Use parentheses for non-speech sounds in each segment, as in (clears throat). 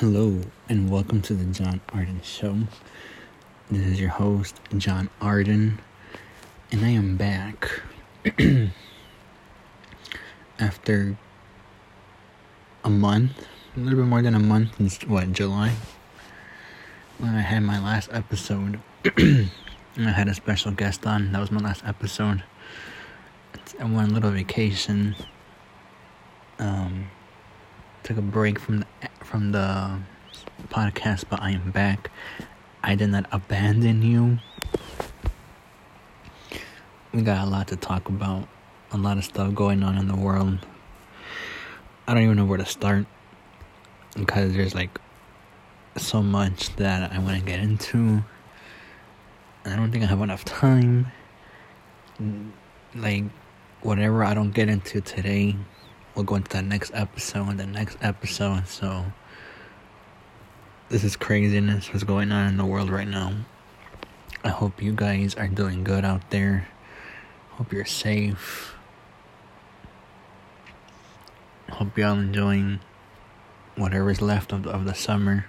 Hello, and welcome to the John Ardon Show. This is your host, John Ardon, and I am back (clears throat) after a month, a little bit more than a month since what, July? When I had my last episode. (clears throat) I had a special guest on. That was my last episode. I went on a little vacation. Um, took a break from the from the podcast, but I am back. I did not abandon you. We got a lot to talk about, a lot of stuff going on in the world. I don't even know where to start because there's like so much that I want to get into. I don't think I have enough time. Like, whatever I don't get into today, we'll go into the next episode the next episode. So this is craziness what's going on in the world right now. I hope you guys are doing good out there. Hope you're safe. Hope y'all enjoying whatever is left of the, of the summer.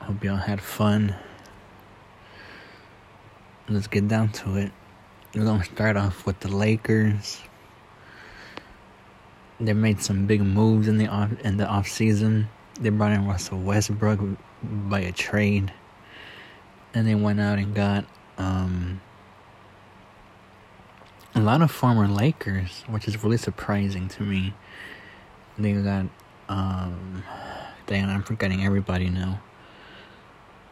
Hope y'all had fun. Let's get down to it. We're gonna start off with the Lakers they made some big moves in the off in the off season. They brought in Russell Westbrook by a trade, and they went out and got um, a lot of former Lakers, which is really surprising to me. They got um, I'm forgetting everybody now.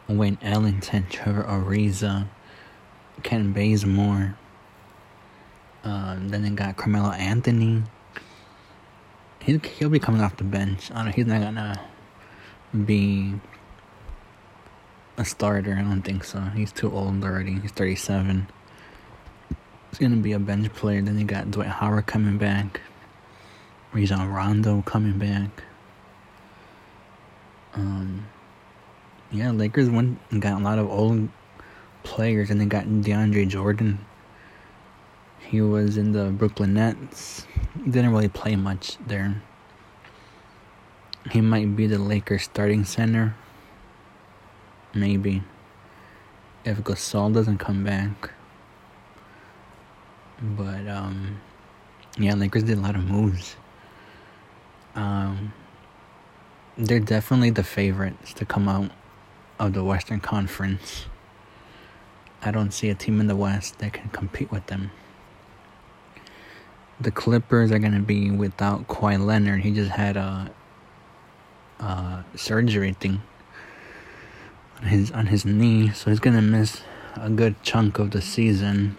Wayne Ellington, Trevor Ariza, Ken Bazemore. Um, then they got Carmelo Anthony he he'll be coming off the bench. I don't. He's not gonna be a starter. I don't think so. He's too old already. He's thirty seven. He's gonna be a bench player. Then you got Dwight Howard coming back. Rajon Rondo coming back. Um. Yeah, Lakers went got a lot of old players, and they got DeAndre Jordan. He was in the Brooklyn Nets didn't really play much there. He might be the Lakers starting center. Maybe. If Gasol doesn't come back. But um yeah, Lakers did a lot of moves. Um they're definitely the favorites to come out of the Western Conference. I don't see a team in the West that can compete with them the Clippers are going to be without Kawhi Leonard. He just had a, a surgery thing on his on his knee, so he's going to miss a good chunk of the season.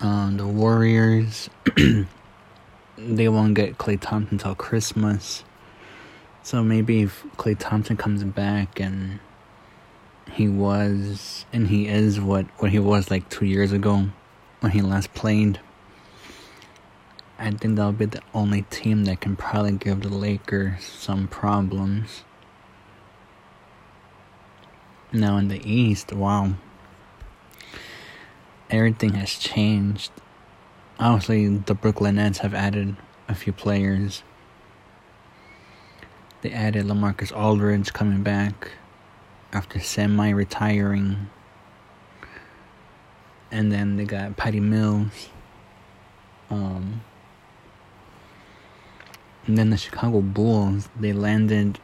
Um, the Warriors, (clears throat) they won't get Klay Thompson until Christmas. So maybe if Klay Thompson comes back and he was and he is what what he was like two years ago when he last played. I think that'll be the only team that can probably give the Lakers some problems. Now in the East, wow. Everything has changed. Obviously, the Brooklyn Nets have added a few players. They added LaMarcus Aldridge coming back after semi retiring and then they got Patty Mills. Um, and then the Chicago Bulls, they landed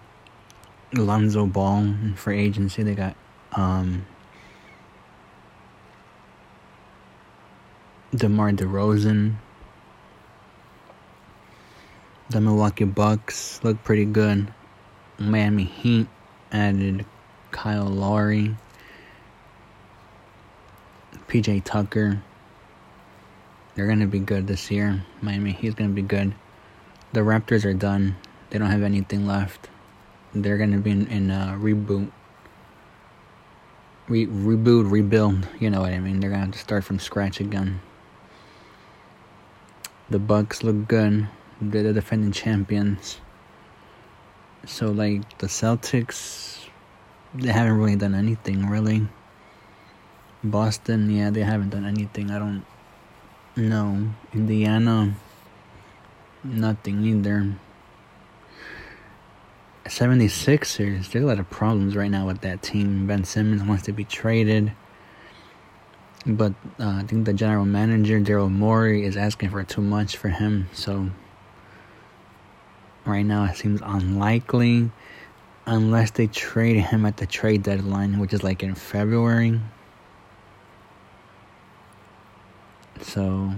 Lonzo Ball for agency. They got um, DeMar DeRozan. The Milwaukee Bucks look pretty good. Miami Heat added Kyle Lowry. PJ Tucker. They're gonna be good this year. Miami, he's gonna be good. The Raptors are done. They don't have anything left. They're gonna be in, in a reboot. Re- reboot, rebuild. You know what I mean. They're gonna have to start from scratch again. The Bucks look good. They're the defending champions. So like the Celtics, they haven't really done anything really. Boston, yeah, they haven't done anything. I don't know. Indiana, nothing either. 76ers, there's a lot of problems right now with that team. Ben Simmons wants to be traded. But uh, I think the general manager, Daryl Morey, is asking for too much for him. So right now it seems unlikely unless they trade him at the trade deadline, which is like in February. So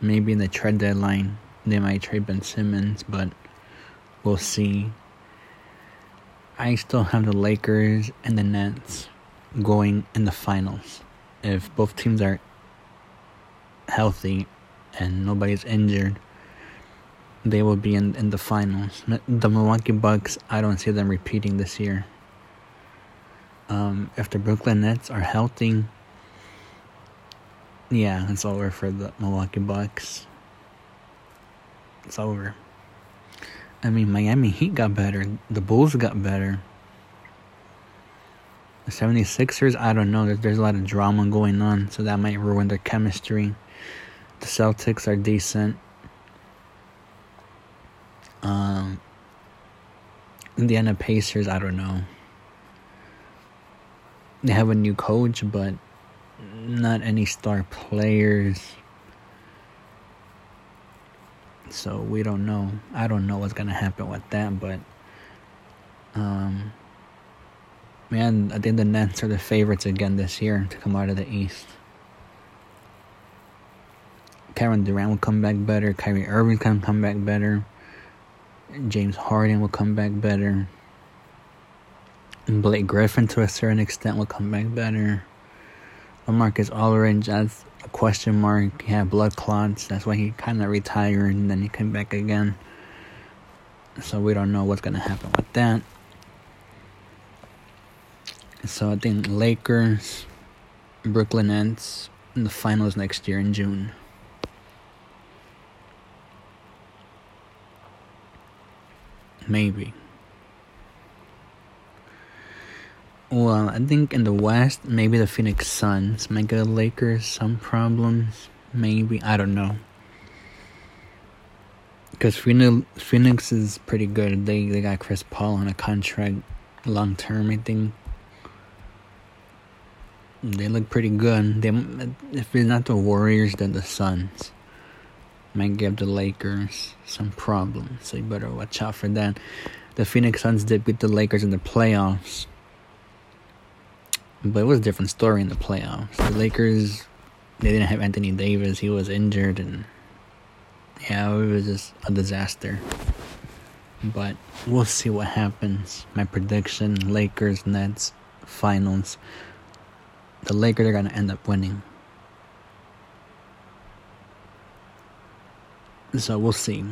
maybe in the trade deadline they might trade Ben Simmons, but we'll see. I still have the Lakers and the Nets going in the finals. If both teams are healthy and nobody's injured, they will be in, in the finals. The Milwaukee Bucks, I don't see them repeating this year. Um, if the Brooklyn Nets are healthy, yeah, it's over for the Milwaukee Bucks. It's over. I mean, Miami Heat got better. The Bulls got better. The 76ers, I don't know. There's, there's a lot of drama going on, so that might ruin their chemistry. The Celtics are decent. Um, Indiana Pacers, I don't know. They have a new coach, but not any star players. So we don't know. I don't know what's gonna happen with that, but um man, I think the Nets are the favorites again this year to come out of the East. Kevin Durant will come back better. Kyrie Irving can come back better. James Harden will come back better. And Blake Griffin, to a certain extent, will come back better. Marcus Aldridge, that's a question mark. He had blood clots. That's why he kind of retired and then he came back again. So we don't know what's going to happen with that. So I think Lakers, Brooklyn Nets in the finals next year in June. Maybe. Well, I think in the West, maybe the Phoenix Suns might get the Lakers some problems. Maybe I don't know. Because Phoenix, Phoenix is pretty good. They they got Chris Paul on a contract, long term. I think they look pretty good. They if it's not the Warriors, then the Suns might give the Lakers some problems. So you better watch out for that. The Phoenix Suns did beat the Lakers in the playoffs but it was a different story in the playoffs. The Lakers, they didn't have Anthony Davis. He was injured, and yeah, it was just a disaster. But we'll see what happens. My prediction: Lakers, Nets, finals. The Lakers are gonna end up winning. So we'll see.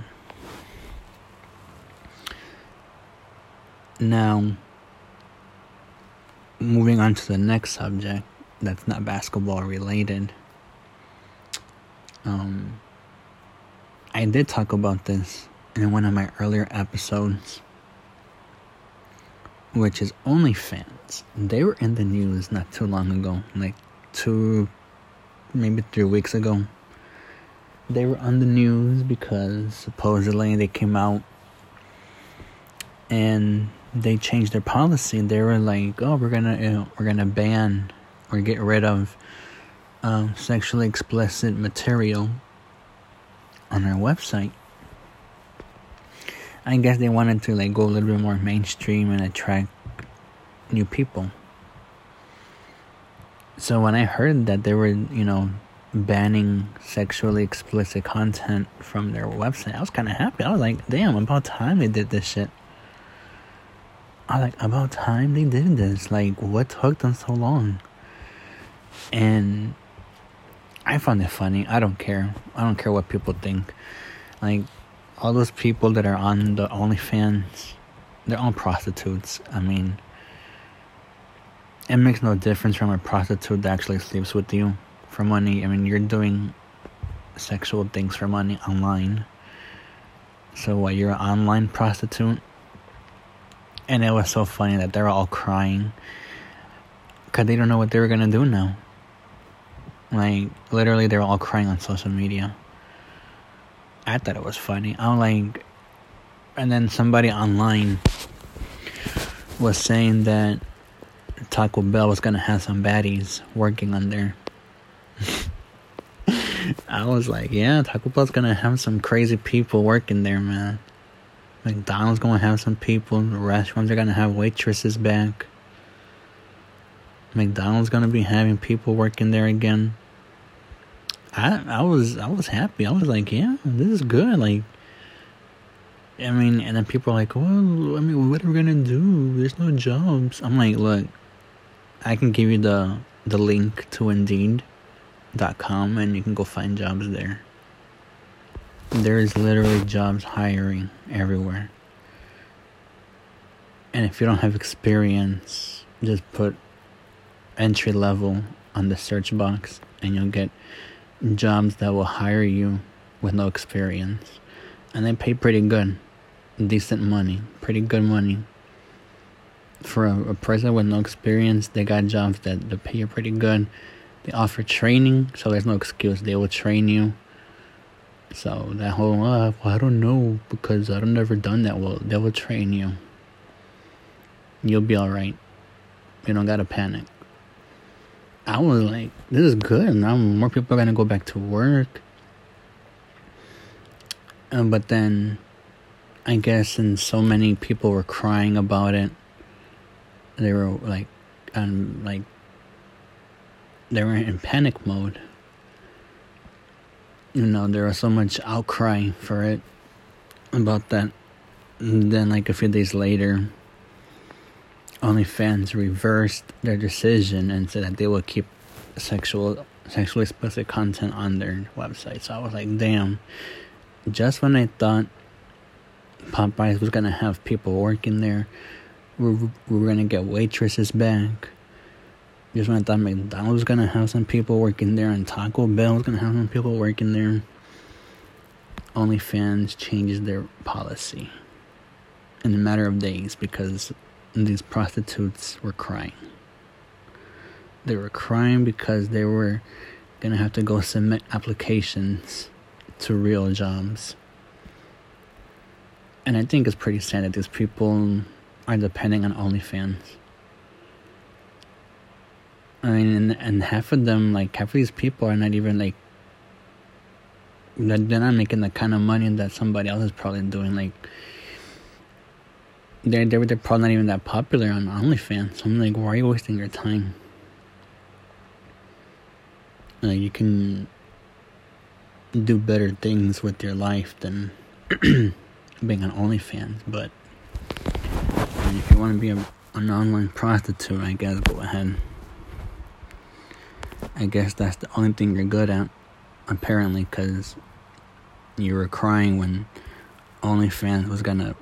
Now, moving on to the next subject that's not basketball related. Um, I did talk about this in one of my earlier episodes, which is OnlyFans. They were in the news not too long ago, like two, maybe three weeks ago. They were on the news because supposedly they came out and they changed their policy. They were like, "Oh, we're gonna you know, we're gonna ban or get rid of um, sexually explicit material on our website." I guess they wanted to like go a little bit more mainstream and attract new people. So when I heard that they were, you know, banning sexually explicit content from their website, I was kind of happy. I was like, "Damn, about time they did this shit." I like about time they did this. Like, what took them so long? And I found it funny. I don't care. I don't care what people think. Like, all those people that are on the OnlyFans, they're all prostitutes. I mean, it makes no difference from a prostitute that actually sleeps with you for money. I mean, you're doing sexual things for money online. So, what, you're an online prostitute? And it was so funny that they're all crying. Because they don't know what they were going to do now. Like, literally, they were all crying on social media. I thought it was funny. I'm like, and then somebody online was saying that Taco Bell was gonna have some baddies working on there. (laughs) I was like, yeah, Taco Bell's gonna have some crazy people working there, man. McDonald's gonna have some people. Restaurants are gonna have waitresses back. McDonald's gonna be having people working there again. I I was I was happy. I was like, yeah, this is good. Like, I mean, and then people are like, well, I mean, what are we gonna do? There's no jobs. I'm like, look, I can give you the the link to Indeed.com, and you can go find jobs there. There is literally jobs hiring everywhere. And if you don't have experience, just put entry level on the search box and you'll get jobs that will hire you with no experience. And they pay pretty good, decent money, pretty good money. For a, a person with no experience, they got jobs that, that pay you pretty good. They offer training, so there's no excuse. They will train you so that whole uh, well, I don't know because I've never done that. Well, they will train you. You'll be all right. You don't gotta panic. I was like, this is good. Now more people are gonna go back to work. Um, but then, I guess, and so many people were crying about it. They were like, um, like, they were in panic mode you know, there was so much outcry for it about that. And then, like a few days later, OnlyFans reversed their decision and said that they would keep sexual, sexually explicit content on their website. So I was like, damn. Just when I thought Popeyes was gonna have people working there, we were gonna get waitresses back just when I thought McDonald's was gonna have some people working there and Taco Bell was gonna have some people working there, OnlyFans changes their policy in a matter of days because these prostitutes were crying. They were crying because they were gonna have to go submit applications to real jobs. And I think it's pretty sad that these people are depending on OnlyFans. I mean, and, half of them, like half of these people, are not even like they're not making the kind of money that somebody else is probably doing. Like they're they're, they're probably not even that popular on OnlyFans. So I'm like, why are you wasting your time? Like you can do better things with your life than (clears throat) being on OnlyFans. But if you want to be a, an online prostitute, I guess go ahead. I guess that's the only thing you're good at, apparently, because you were crying when OnlyFans was gonna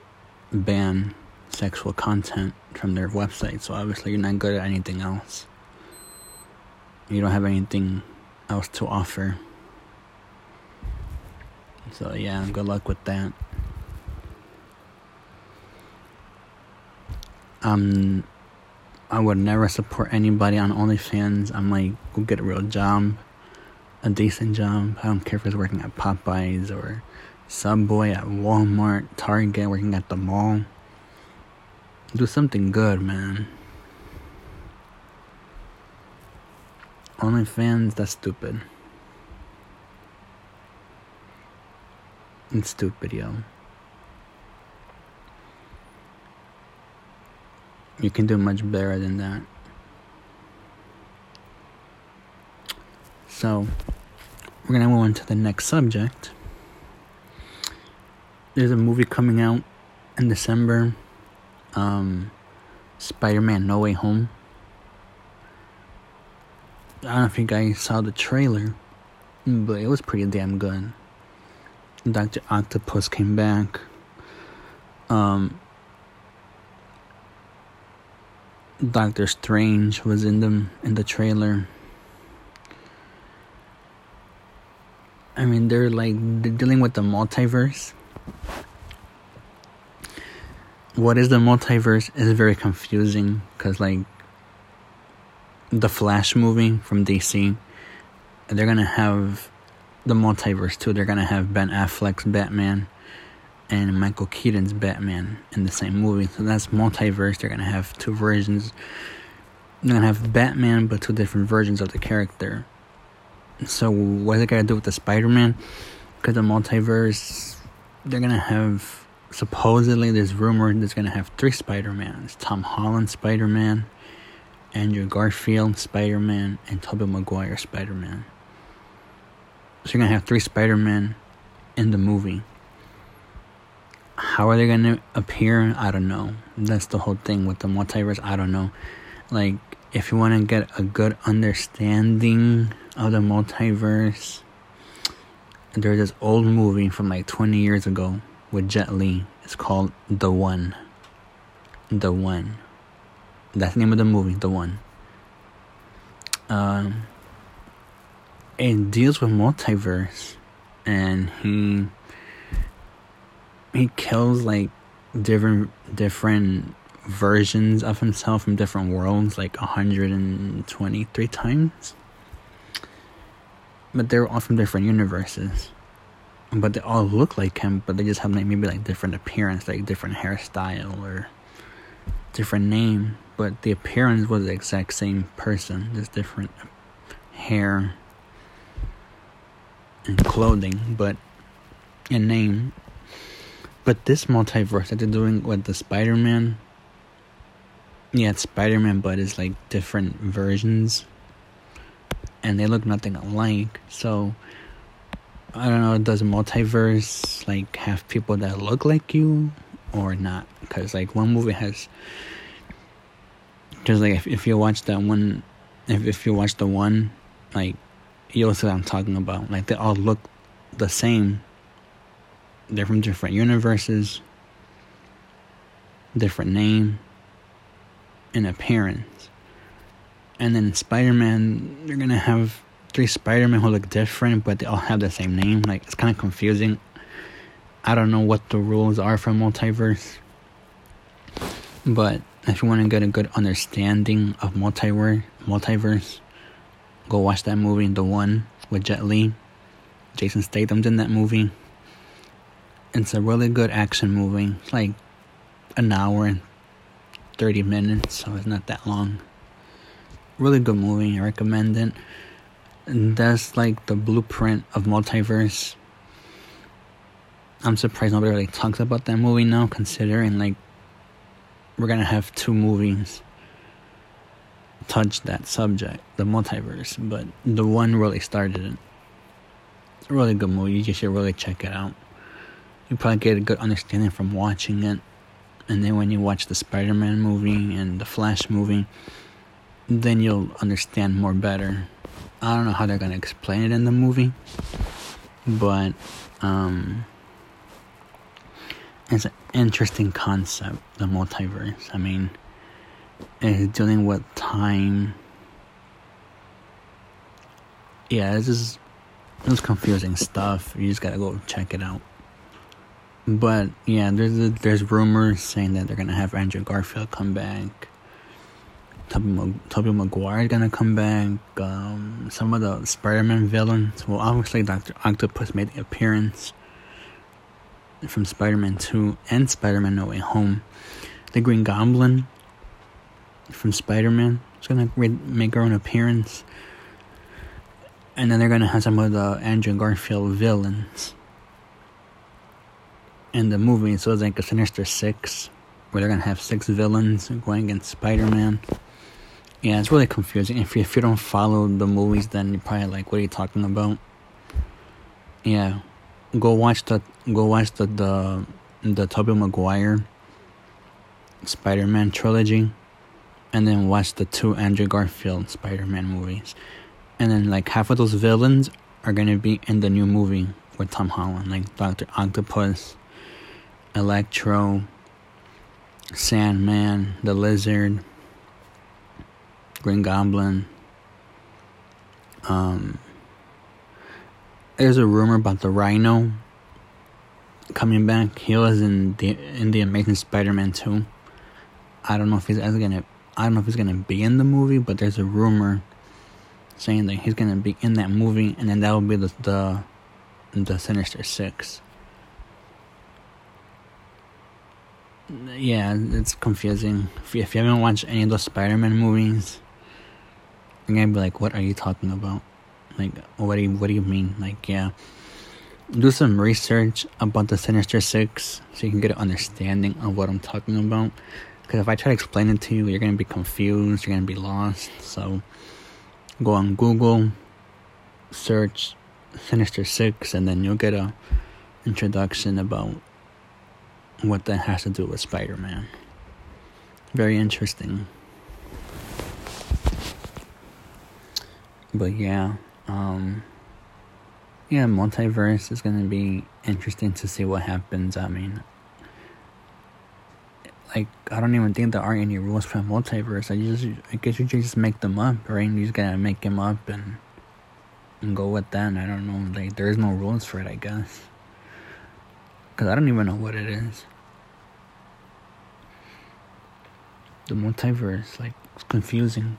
ban sexual content from their website, so obviously you're not good at anything else. You don't have anything else to offer. So, yeah, good luck with that. Um, I would never support anybody on OnlyFans. I'm like, go get a real job, a decent job. I don't care if it's working at Popeyes or Subway, at Walmart, Target, working at the mall. Do something good, man. OnlyFans, that's stupid. It's stupid, yo. You can do much better than that. So, we're gonna move on to the next subject. There's a movie coming out in December. Um, Spider-Man: No Way Home. I don't know if you guys saw the trailer, but it was pretty damn good. Doctor Octopus came back. Um, Doctor Strange was in them in the trailer. I mean, they're like they're dealing with the multiverse. What is the multiverse is very confusing because, like, the Flash movie from DC, they're gonna have the multiverse too. They're gonna have Ben Affleck's Batman, and Michael Keaton's Batman in the same movie. So that's multiverse. They're gonna have two versions. They're gonna have Batman, but two different versions of the character. So what are they gonna do with the Spider-Man? Because the multiverse, they're gonna have supposedly there's rumor there's gonna have three Spider-Mans: Tom Holland Spider-Man, Andrew Garfield Spider-Man, and Tobey Maguire Spider-Man. So you're gonna have three Spider-Man in the movie. How are they gonna appear? I don't know. That's the whole thing with the multiverse. I don't know. Like, if you want to get a good understanding of the multiverse, there's this old movie from like 20 years ago with Jet Li. It's called The One. The One. That's the name of the movie, The One. Um, it deals with multiverse, and he he kills like different different versions of himself from different worlds, like 123 times. But they're all from different universes. But they all look like him, but they just have like maybe like different appearance, like different hairstyle or different name. But the appearance was the exact same person, just different hair and clothing, but in name. But this multiverse that they're doing with the Spider Man yeah, it's Spider Man, but it's like different versions. And they look nothing alike. So, I don't know, does multiverse like have people that look like you or not? Because, like, one movie has. Because, like, if, if you watch that one, if, if you watch the one, like, you'll see what I'm talking about. Like, they all look the same. They're from different universes, different name in appearance. And then Spider Man, they're gonna have three Spider Man who look different, but they all have the same name. Like, it's kind of confusing. I don't know what the rules are for multiverse. But if you want to get a good understanding of multiverse, multiverse, go watch that movie, The One, with Jet Li. Jason Statham's in that movie. It's a really good action movie. It's like an hour and 30 minutes, so it's not that long. Really good movie, I recommend it. And that's like the blueprint of multiverse. I'm surprised nobody really talks about that movie now, considering like we're gonna have two movies touch that subject, the multiverse, but the one really started it. It's a really good movie. You should really check it out. You probably get a good understanding from watching it and then when you watch the Spider-Man movie and the Flash movie, then you'll understand more better. I don't know how they're gonna explain it in the movie, but um, it's an interesting concept, the multiverse. I mean, it's dealing with time. Yeah, this is this confusing stuff. You just gotta go check it out. But yeah, there's there's rumors saying that they're gonna have Andrew Garfield come back. Tobey, Maguire is gonna come back. Um, some of the Spider-Man villains. Well, obviously Doctor Octopus made an appearance from Spider-Man Two and Spider-Man No Way Home. The Green Goblin from Spider-Man is gonna make her own appearance. And then they're gonna have some of the Andrew Garfield villains in the movie. So it's like a Sinister Six, where they're gonna have six villains going against Spider Man. Yeah, it's really confusing. If you, if you don't follow the movies, then you're probably like, "What are you talking about?" Yeah, go watch the go watch the the the Tobey Maguire Spider Man trilogy, and then watch the two Andrew Garfield Spider Man movies, and then like half of those villains are gonna be in the new movie with Tom Holland, like Doctor Octopus, Electro, Sandman, the Lizard, Green Goblin. Um, there's a rumor about the Rhino coming back. He was in the in the Amazing Spider-Man 2. I don't know if he's gonna. I don't know if he's gonna be in the movie, but there's a rumor saying that he's gonna be in that movie, and then that will be the the, the Sinister Six. Yeah, it's confusing. If you, if you haven't watched any of those Spider-Man movies, you're gonna be like, "What are you talking about? Like, what do you what do you mean? Like, yeah." Do some research about the Sinister Six so you can get an understanding of what I'm talking about. Because if I try to explain it to you, you're gonna be confused. You're gonna be lost. So, go on Google, search Sinister Six, and then you'll get a introduction about what that has to do with Spider Man. Very interesting. But yeah, um, yeah, multiverse is gonna be interesting to see what happens. I mean, like I don't even think there are any rules for multiverse. I just I guess you just make them up, right? You just gotta make them up and and go with that. And I don't know, like there is no rules for it. I guess because I don't even know what it is. The multiverse, like, it's confusing.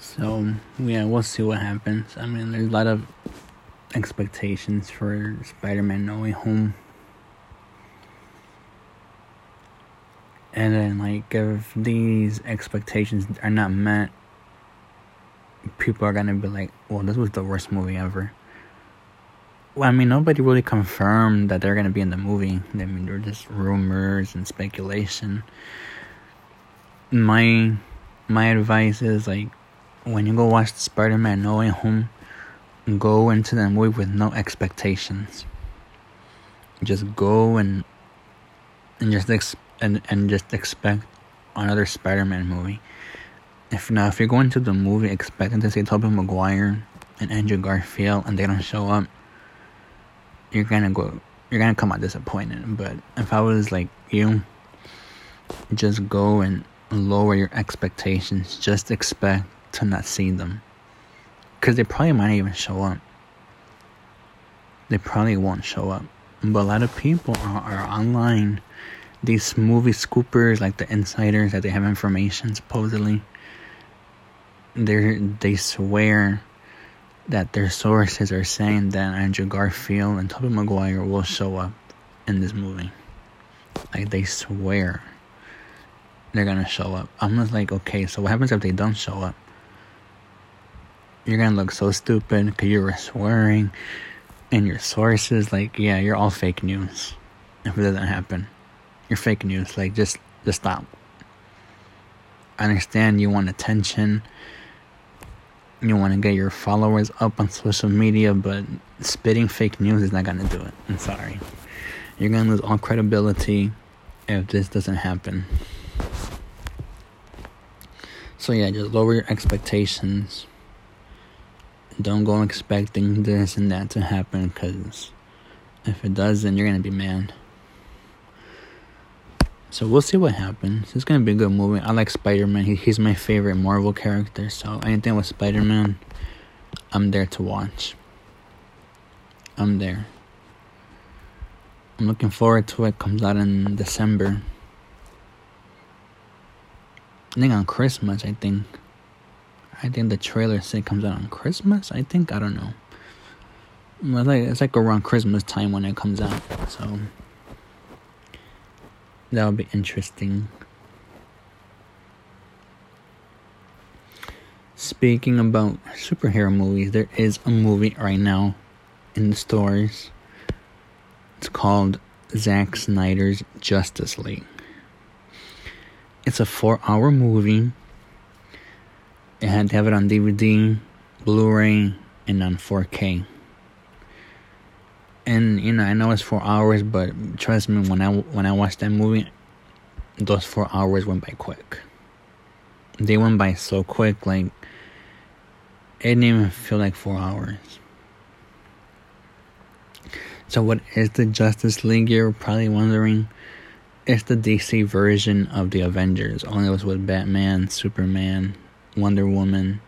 So, yeah, we'll see what happens. I mean, there's a lot of expectations for Spider Man No Way Home. And then, like, if these expectations are not met, people are gonna be like, well, this was the worst movie ever. Well, I mean, nobody really confirmed that they're gonna be in the movie. I mean, they're just rumors and speculation. My my advice is like, when you go watch the Spider-Man No Way Home, go into the movie with no expectations. Just go and and just ex- and and just expect another Spider-Man movie if now if you're going to the movie expecting to see Tobey Maguire and Andrew Garfield and they don't show up, you're gonna go you're gonna come out disappointed. But if I was like you, just go and lower your expectations. Just expect to not see them. Cause they probably might even show up. They probably won't show up. But a lot of people are, are online. These movie scoopers, like the insiders, that they have information supposedly they they swear that their sources are saying that Andrew Garfield and Tobey Maguire will show up in this movie. Like they swear they're gonna show up. I'm just like, okay, so what happens if they don't show up? You're gonna look so stupid because you were swearing and your sources. Like, yeah, you're all fake news. If it doesn't happen, you're fake news. Like, just just stop. I understand you want attention you want to get your followers up on social media, but spitting fake news is not going to do it. I'm sorry. You're going to lose all credibility if this doesn't happen. So, yeah, just lower your expectations. Don't go expecting this and that to happen because if it doesn't, you're going to be mad. So we'll see what happens. It's gonna be a good movie. I like Spider Man. He, he's my favorite Marvel character. So anything with Spider Man, I'm there to watch. I'm there. I'm looking forward to it. Comes out in December. I think on Christmas. I think. I think the trailer said it comes out on Christmas. I think I don't know. But like it's like around Christmas time when it comes out. So that would be interesting. Speaking about superhero movies, there is a movie right now in the stores. It's called Zack Snyder's Justice League. It's a four hour movie. It had to have it on DVD, Blu ray, and on 4K and you know I know it's four hours, but trust me, when I when I watched that movie, those four hours went by quick. They went by so quick, like it didn't even feel like four hours. So what is the Justice League? You're probably wondering. It's the DC version of the Avengers. Only it was with Batman, Superman, Wonder Woman,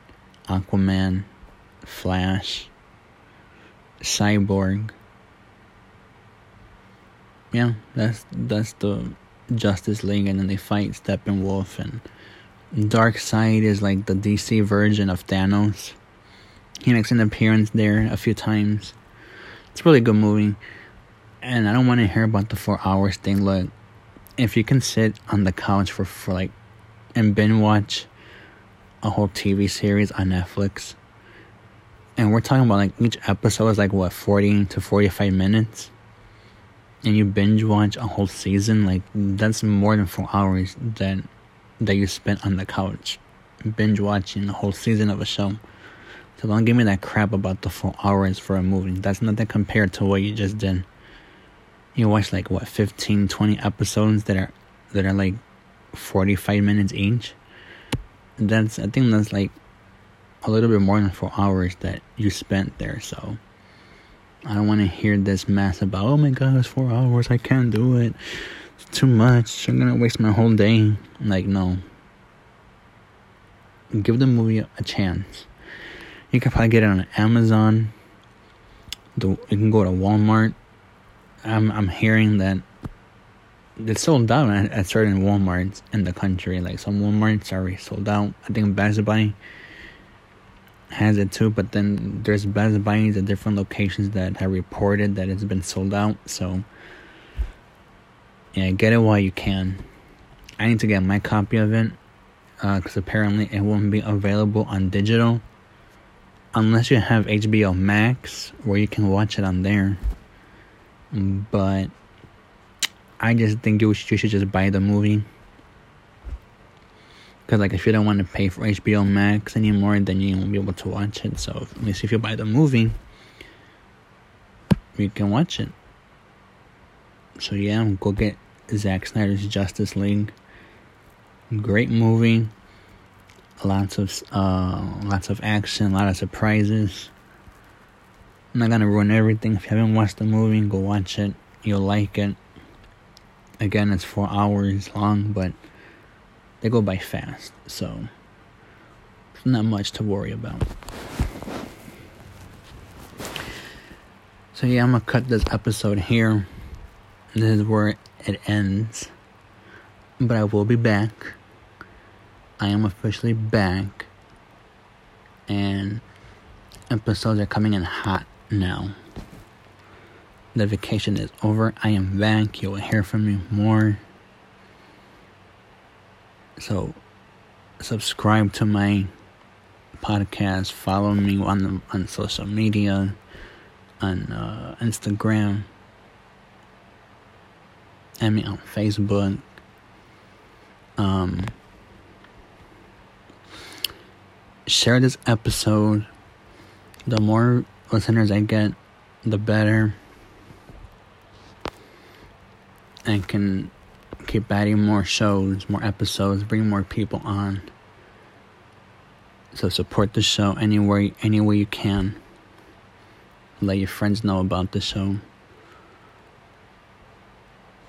Aquaman, Flash, Cyborg, yeah, that's that's the Justice League, and then they fight Steppenwolf and Darkseid is like the DC version of Thanos. He makes an appearance there a few times. It's a really good movie. And I don't want to hear about the four hours thing. Look, if you can sit on the couch for, for like and binge watch a whole TV series on Netflix, and we're talking about like each episode is like what 40 to 45 minutes and you binge watch a whole season like that's more than four hours that that you spent on the couch binge watching a whole season of a show. So don't give me that crap about the four hours for a movie. That's nothing compared to what you just did. You watch like what 15 20 episodes that are that are like 45 minutes each? That's i think that's like a little bit more than four hours that you spent there. So I don't want to hear this mess about, oh my god, it's four hours. I can't do it. It's too much. I'm gonna waste my whole day. Like, no. Give the movie a chance. You can probably get it on Amazon. you can go to Walmart. I'm I'm hearing that it's sold out at, at certain WalMarts in the country. Like some WalMarts are already sold out. I think Best Buy has it too, but then there's Best Buys at different locations that have reported that it's been sold out. So, yeah, get it while you can. I need to get my copy of it because uh, apparently it won't be available on digital unless you have HBO Max where you can watch it on there. But I just think you should, you should just buy the movie because like if you don't want to pay for HBO Max anymore, then you won't be able to watch it. So at least if you buy the movie, you can watch it. So yeah, go get Zack Snyder's Justice League. Great movie. Lots of uh, lots of action, a lot of surprises. I'm not gonna ruin everything. If you haven't watched the movie, go watch it. You'll like it. Again, it's four hours long, but they go by fast, so not much to worry about. So yeah, I'm gonna cut this episode here. This is where it ends. But I will be back. I am officially back. And episodes are coming in hot now. The vacation is over. I am back. You will hear from me more. So, subscribe to my podcast. Follow me on the, on social media, on uh, Instagram, I mean on Facebook. Um, share this episode. The more listeners I get, the better. I can keep adding more shows, more episodes, bring more people on. So support the show anywhere, any way you can. Let your friends know about the show.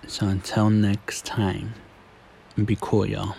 So until next time, be cool, y'all.